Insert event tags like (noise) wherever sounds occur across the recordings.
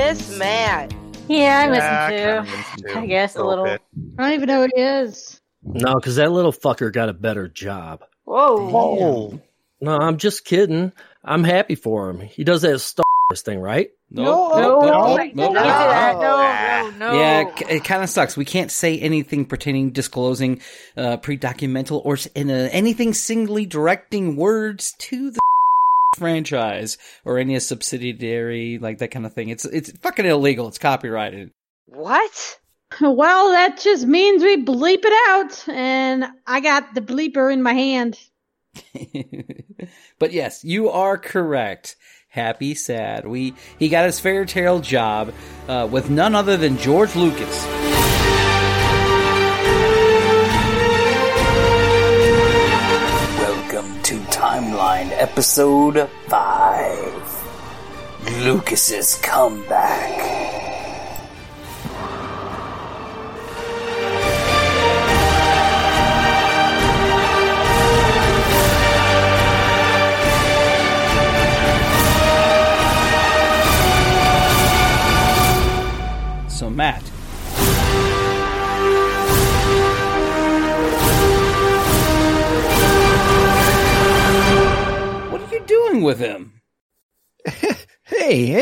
Miss Matt. Yeah, I miss Yeah, I him kinda miss him, too. I guess a little. bit. I don't even know who he is. No, because that little fucker got a better job. Whoa. Oh, No, I'm just kidding. I'm happy for him. He does that Star Wars thing, right? No, No, no, no, no, no, no. no, no. Yeah, it- it kind of sucks. We can't say anything pertaining, disclosing, uh, pre-documental, or in a, anything singly directing words to the franchise or any subsidiary like that kind of thing. It's it's fucking illegal. It's copyrighted. What? (laughs) Well, that just means we bleep it out, and I got the bleeper in my hand. (laughs) but yes, you are correct. Happy, sad. We he got his fairy tale job uh, with none other than George Lucas. Welcome to Timeline Episode 5 Lucas's Comeback.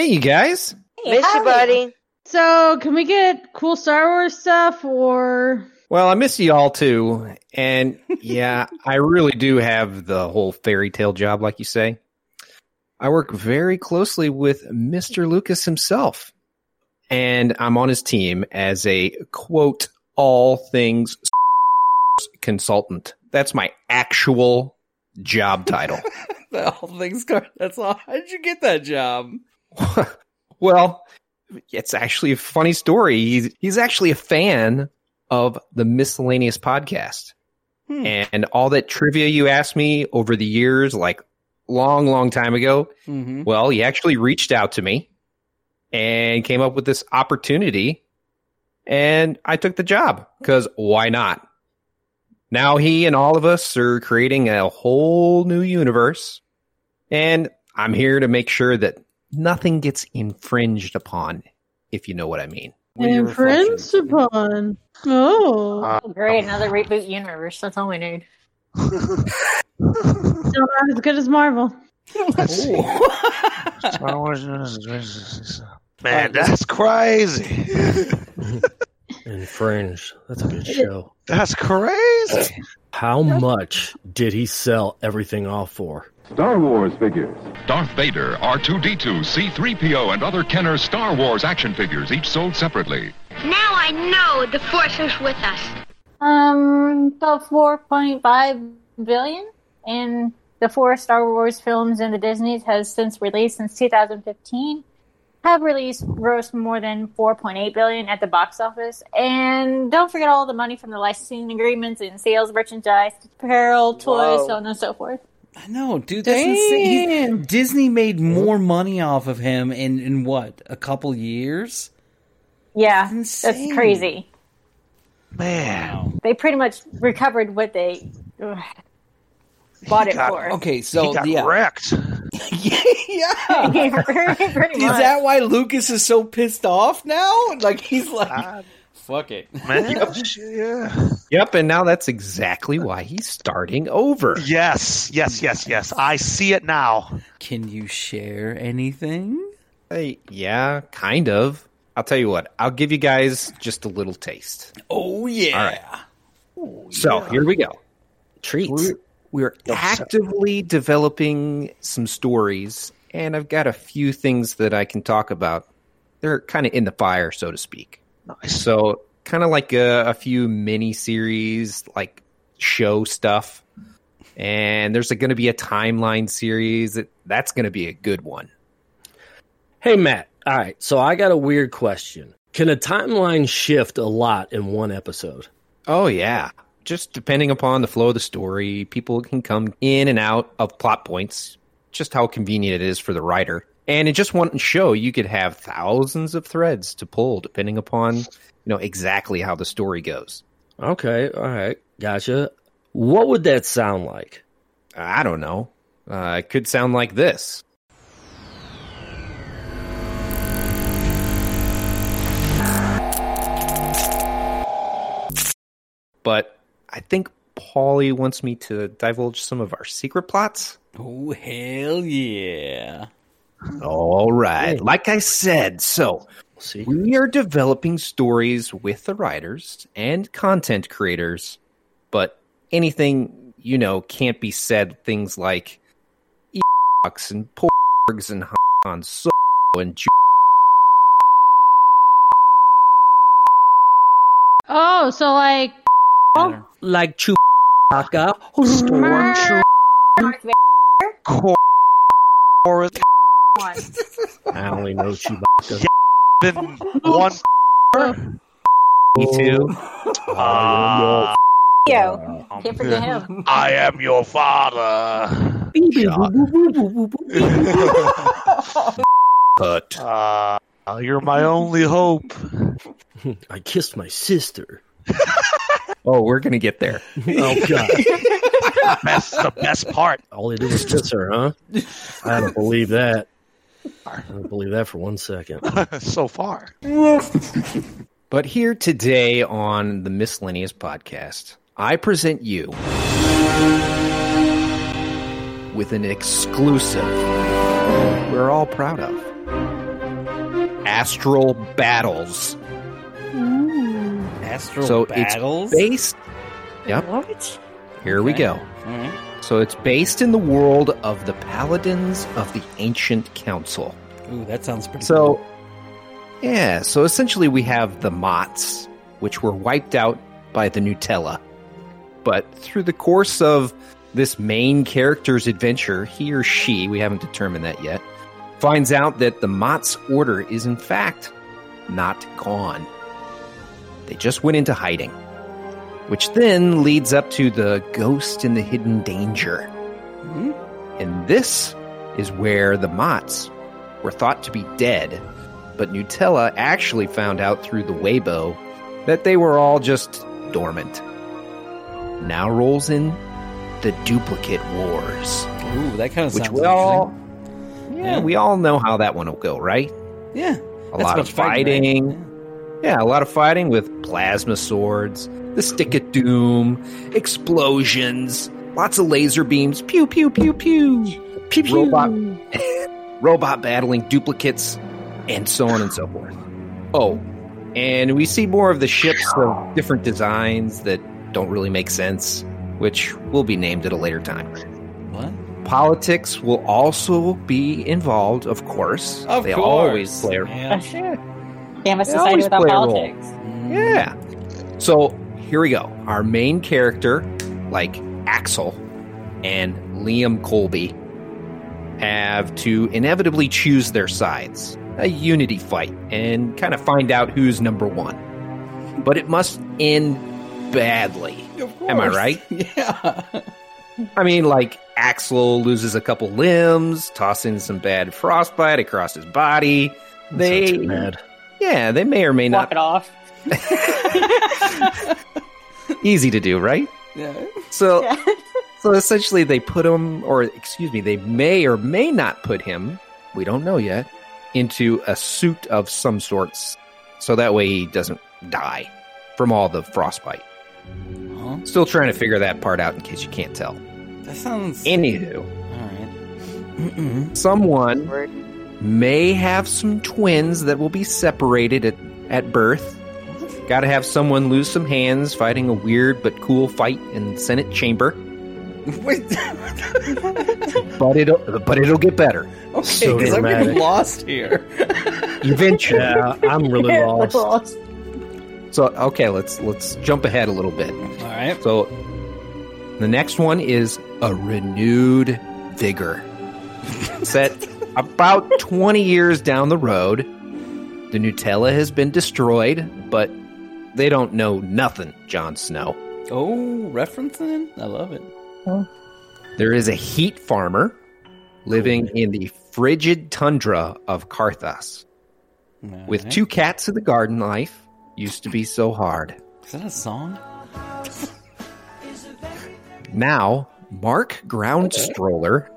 You guys. Miss you, buddy. So, can we get cool Star Wars stuff, or Well, I miss you all too. And yeah, I really do have the whole fairy tale job, like you say. I work very closely with Mr. Lucas himself. And I'm on his team as a quote, all things (laughs) consultant. That's my actual job title. (laughs) The whole thing's car- that's all. How did you get that job? Well, it's actually a funny story. He's, he's actually a fan of the Miscellaneous podcast. Hmm. And all that trivia you asked me over the years, like long, long time ago, Mm-hmm. well, he actually reached out to me and came up with this opportunity. And I took the job because why not? Now he and all of us are creating a whole new universe. And I'm here to make sure that nothing gets infringed upon, if you know what I mean. What are your infringed upon? Oh, Uh, Oh, great, another reboot universe. That's all we need. still (laughs) not as good as Marvel. (laughs) Man, that's crazy. (laughs) Infringed. That's a good show. That's crazy. How much did he sell everything off for? Star Wars figures. Darth Vader, R2D2, C3PO, and other Kenner Star Wars action figures, each sold separately. Now I know the Force is with us. Um, the 4.5 billion. in the four Star Wars films in the Disney's has since released since 2015 have released grossed more than 4.8 billion at the box office. And don't forget all the money from the licensing agreements and sales, merchandise, apparel, toys, Whoa. so on and so forth. I know, dude. That's insane. He's- Damn. Disney made more money off of him in in what a couple years. Yeah, Insane. that's crazy. Man. They pretty much recovered what they ugh, bought He it got- for. Okay, He so got yeah, wrecked. (laughs) yeah. (laughs) Is that why Lucas is so pissed off now? Like he's like, Ah, fuck it. man. (laughs) Yeah. Yep, and now that's exactly why he's starting over. Yes, yes, yes, yes. I see it now. Can you share anything? Hey, yeah, kind of. I'll tell you what, I'll give you guys just a little taste. Oh yeah. So here we go. Treats. We're, we're actively developing some stories, and I've got a few things that I can talk about. They're kind of in the fire, so to speak. Nice. So, kind of like a, a few mini series, like show stuff. And there's going to be a timeline series. That, that's going to be a good one. Hey, Matt. All right. So I got a weird question. Can a timeline shift a lot in one episode? Oh, yeah. Just depending upon the flow of the story, people can come in and out of plot points, just how convenient it is for the writer. And in just one show, you could have thousands of threads to pull depending upon, you know, exactly how the story goes. Okay. All right. Gotcha. What would that sound like? I don't know. Uh, it could sound like this. But I think Paulie wants me to divulge some of our secret plots. Oh, hell yeah. All right. Like I said, so See? we are developing stories with the writers and content creators, but anything, you know, can't be said. Things like Ewoks and Porgs and Han Solo and Oh, so like Like Chewbacca. Or I only know Chewbacca. been one. Me too. Uh, Yo, can't forget him. I am your father. But (laughs) Uh, you're my only hope. I kissed my sister. (laughs) oh, we're gonna get there. (laughs) Oh God! (laughs) That's the best part. All he did was kiss her, huh? I don't believe that. I (laughs) don't believe that for one second. so far. But here today on the Miscellaneous Podcast, I present you with an exclusive we're all proud of Astral Battles. Astral so battles. it's based. Yep. What? Here we go. All right. So it's based in the world of the Paladins of the Ancient Council. Ooh, that sounds pretty. So, cool. yeah, so essentially we have the Mots, which were wiped out by the Nutella. But through the course of this main character's adventure, he or she, we haven't determined that yet, finds out that the Mott's order is in fact not gone. They just went into hiding, which then leads up to the ghost in the hidden danger. Hmm? And this is where the Mots were thought to be dead, but Nutella actually found out through the Waybo that they were all just dormant. Now rolls in the Duplicate Wars, Ooh, that kind of which sounds we all, interesting. yeah, we all know how that one will go, right? Yeah, A lot of much fighting, right? fighting. Yeah, a lot of fighting with plasma swords, the stick of doom, explosions, lots of laser beams, pew pew pew pew, Pew, pew. robot (laughs) robot battling duplicates, and so on and so forth. Oh, and we see more of the ships of different designs that don't really make sense, which will be named at a later time. What? Politics will also be involved, of course. Of they course. always play a man. Can't have a society without play a politics. Yeah. So here we go. Our main character, like Axel and Liam Colby, have to inevitably choose their sides. A unity fight and kind of find out who's number one. But it must end badly. Am I right? (laughs) Yeah. I mean, like Axel loses a couple limbs, tossing some bad frostbite across his body. That's They, too bad. yeah, they may or may Walk not. it off. (laughs) Easy to do, right? yeah. So, Yeah. (laughs) so essentially, they put him, or excuse me, they may or may not put him. We don't know yet. Into a suit of some sorts, so that way he doesn't die from all the frostbite. Huh? Still trying to figure that part out in case you can't tell. That sounds. Anywho, All right. (clears throat) someone may have some twins that will be separated at, at birth. Got to have someone lose some hands fighting a weird but cool fight in the Senate chamber. Wait. But it'll but it'll get better okay, So because I'm getting dramatic. lost here. eventually. Yeah, (laughs) uh, I'm really lost. So okay, let's let's jump ahead a little bit. All right. So The next one is a renewed vigor. (laughs) Set about 20 years down the road. The Nutella has been destroyed, but they don't know nothing, Jon Snow. Oh, referencing? I love it. Oh. There is a heat farmer living in the frigid tundra of Karthas. With Alright. two cats in the garden life used to be so hard. Is that a song? Now, Mark Groundstroller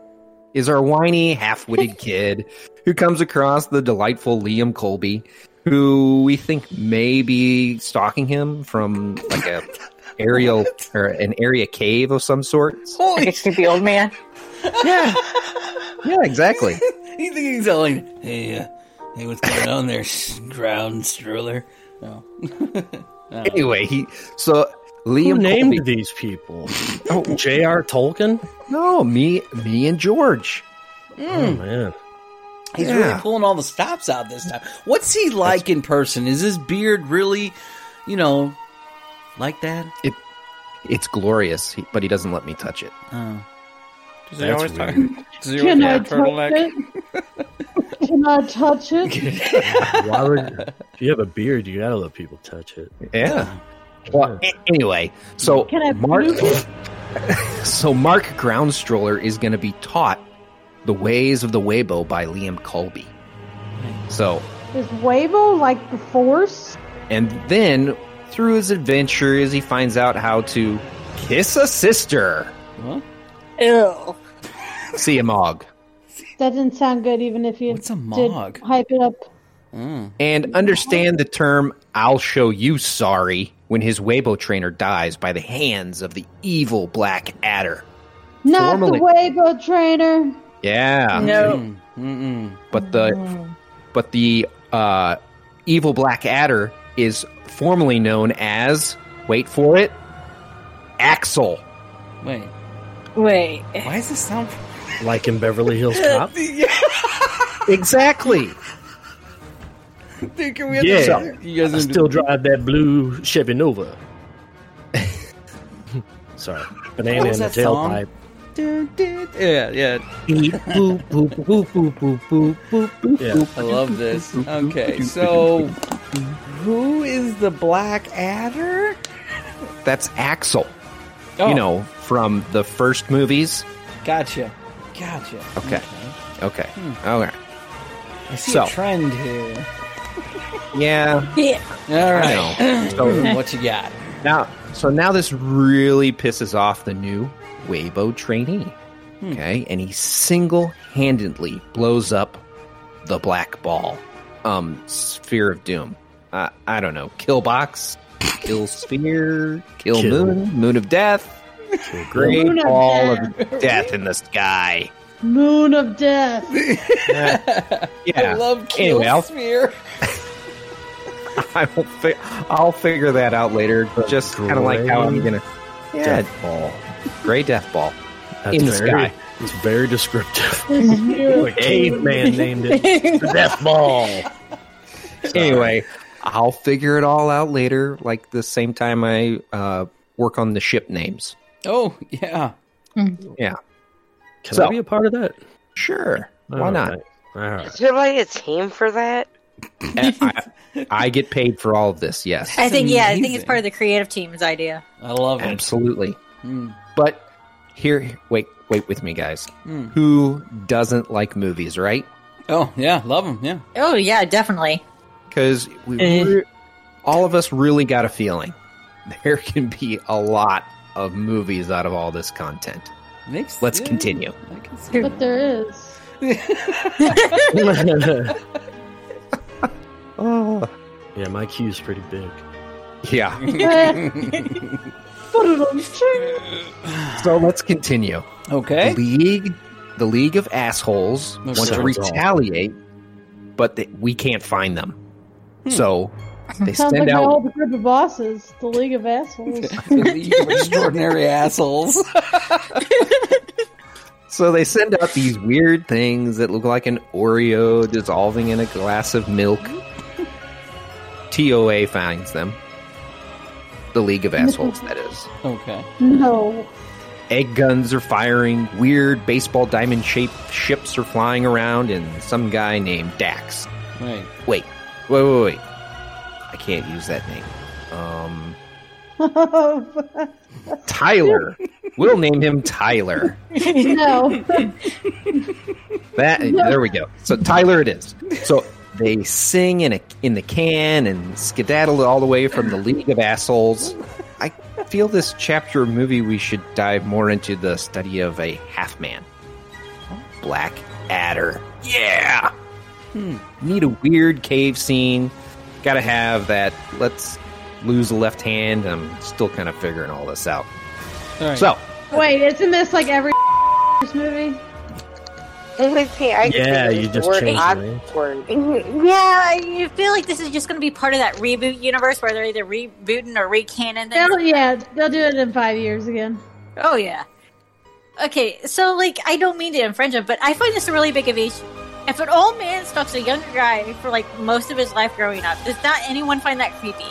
is our whiny, half-witted kid who comes across the delightful Liam Colby, who we think may be stalking him from like a aerial (laughs) or an area cave of some sort. Like a creepy old man. Yeah, yeah, exactly. (laughs) You think he's telling, hey, uh, hey, what's going on there, ground stroller? No. (laughs) Anyway, he so Who Liam named Colby- these people? Oh, J.R. Tolkien? No, me, me and George. Oh, man. He's Yeah. really pulling all the stops out this time. What's he like in person? Is his beard really, you know, like that? It, it's glorious, he- but he doesn't let me touch it. Oh. Does he always talk- Does he Can I touch it? Can I touch it? (laughs) Why would, if you have a beard, you gotta let people touch it. Yeah. Well, anyway, so Can I Mark, (laughs) so Mark Groundstroller is going to be taught the ways of the Waybo by Liam Colby. So, Is Waybo like the Force? and then through his adventures, he finds out how to kiss a sister. Huh? Ew. See a mog. That didn't sound good, even if you What's a mog? did mog? hype it up. Mm. And understand the term I'll show you sorry when his Waybo trainer dies by the hands of the evil Black Adder. Not Formally- the Waybo trainer. Yeah. No. Mm-mm. But the but the uh, evil Black Adder is formerly known as wait for it, Axel. Wait, Wait. why does this sound? Like in Beverly Hills (laughs) Cop? Exactly. Dude, can we have Yeah. this- You guys I still to- drive that blue Chevy Nova. (laughs) Sorry. Banana in the tailpipe. Dun, dun. Yeah, yeah. Boop, boop, boop, boop, boop, boop, boop, boop. Yeah. I love this. Okay, so who is the Black Adder? That's Axel. Oh. You know, from the first movies. Gotcha, gotcha. Okay. Okay. Hmm. Okay. I see So- a trend here. Yeah. Yeah. All I right. know. So what you got? now so now this really pisses off the new Waybo trainee. Hmm. Okay, and he single-handedly blows up the black ball. Um, sphere of doom. Uh, I don't know. Kill box, kill sphere, kill, Kill. moon, moon of death, great Moon of ball death. of death in the sky. Moon of Death. (laughs) Yeah. I love Kill Anyway, I'll- Sphere. (laughs) I will. Fi- I'll figure that out later. Just kind of like how I'm gonna. Yeah, Death ball. Gray death ball That's in the very, sky. It's very descriptive. (laughs) Beautiful. (laughs) A caveman named it the Death Ball. (laughs) Anyway, I'll figure it all out later. Like the same time I uh, work on the ship names. Oh yeah. Yeah, Can So- I be a part of that? sure. Why All not? right. All right. Is there like a team for that? I, I get paid for all of this. Yes, I think, yeah, I think it's part of the creative team's idea. I love it. absolutely. Mm. But here, wait, wait with me, guys. Hmm. Who doesn't like movies, right? Oh yeah, love them. Yeah. Oh, yeah, definitely. because we Eh. re- all of us really got a feeling there can be a lot of movies out of all this content. Makes. Let's yeah, continue. I can see But there is. Oh, (laughs) yeah, my queue's pretty big. yeah. (laughs) (laughs) Put it on the so let's continue. Okay. The league, the League of Assholes, Okay. want to Sounds retaliate, but they, we can't find them. Hmm. So they Sounds send like my out. whole group of bosses, the League of Assholes. (laughs) The League of Extraordinary Assholes. (laughs) So they send out these weird things that look like an Oreo dissolving in a glass of milk. (laughs) TOA finds them. The League of Assholes, that is. Okay. no. egg guns are firing, weird baseball diamond shaped ships are flying around, and some guy named Dax. Right. Wait, wait, wait, wait. I can't use that name. Um, (laughs) Tyler. we'll name him Tyler. no. That there we go. So Tyler it is. So they sing in a in the can and skedaddle all the way from the League of Assholes. I feel this chapter movie we should dive more into the study of a half man. Black Adder. Yeah. Hmm. Need a weird cave scene. Got to have that. Let's lose a left hand. I'm still kind of figuring all this out. All right. So Wait, isn't this like every (laughs) movie? Only thing I can Yeah, think you just word changed awkward. (laughs) Yeah, I feel like this is just going to be part of that reboot universe where they're either rebooting or recanon. They'll, yeah, they'll do it in five years again. Oh yeah. Okay, so like I don't mean to infringe it, but I find this a really big issue. If an old man stalks a younger guy for like most of his life growing up, does not anyone find that creepy?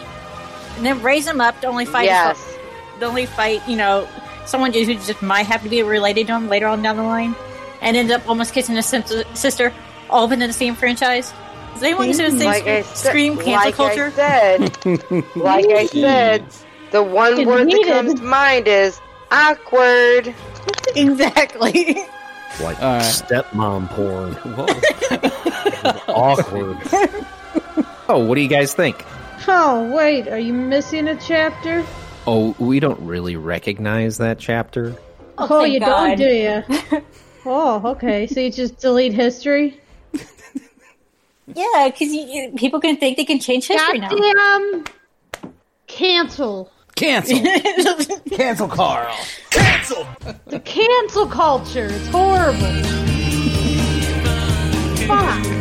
And then raise him up to only fight, Yes. to only fight, you know, someone who just might have to be related to him later on down the line, and end up almost kissing his sister, all within the same franchise. Does anyone consider the same Like I scream, said, scream cancel like culture? I said, (laughs) like I said, the one It's word that needed. comes to mind is awkward. (laughs) (laughs) exactly. Like All right. stepmom porn. Whoa. Awkward. Oh, what do you guys think? Oh, wait, are you missing a chapter? Oh, we don't really recognize that chapter. Oh, oh thank you God. don't, do you? Oh, okay. So you just delete history? Yeah, because people can think they can change history now. Goddamn! Cancel. Cancel. (laughs) Cancel Carl. Cancel. The cancel culture. It's horrible. Fuck.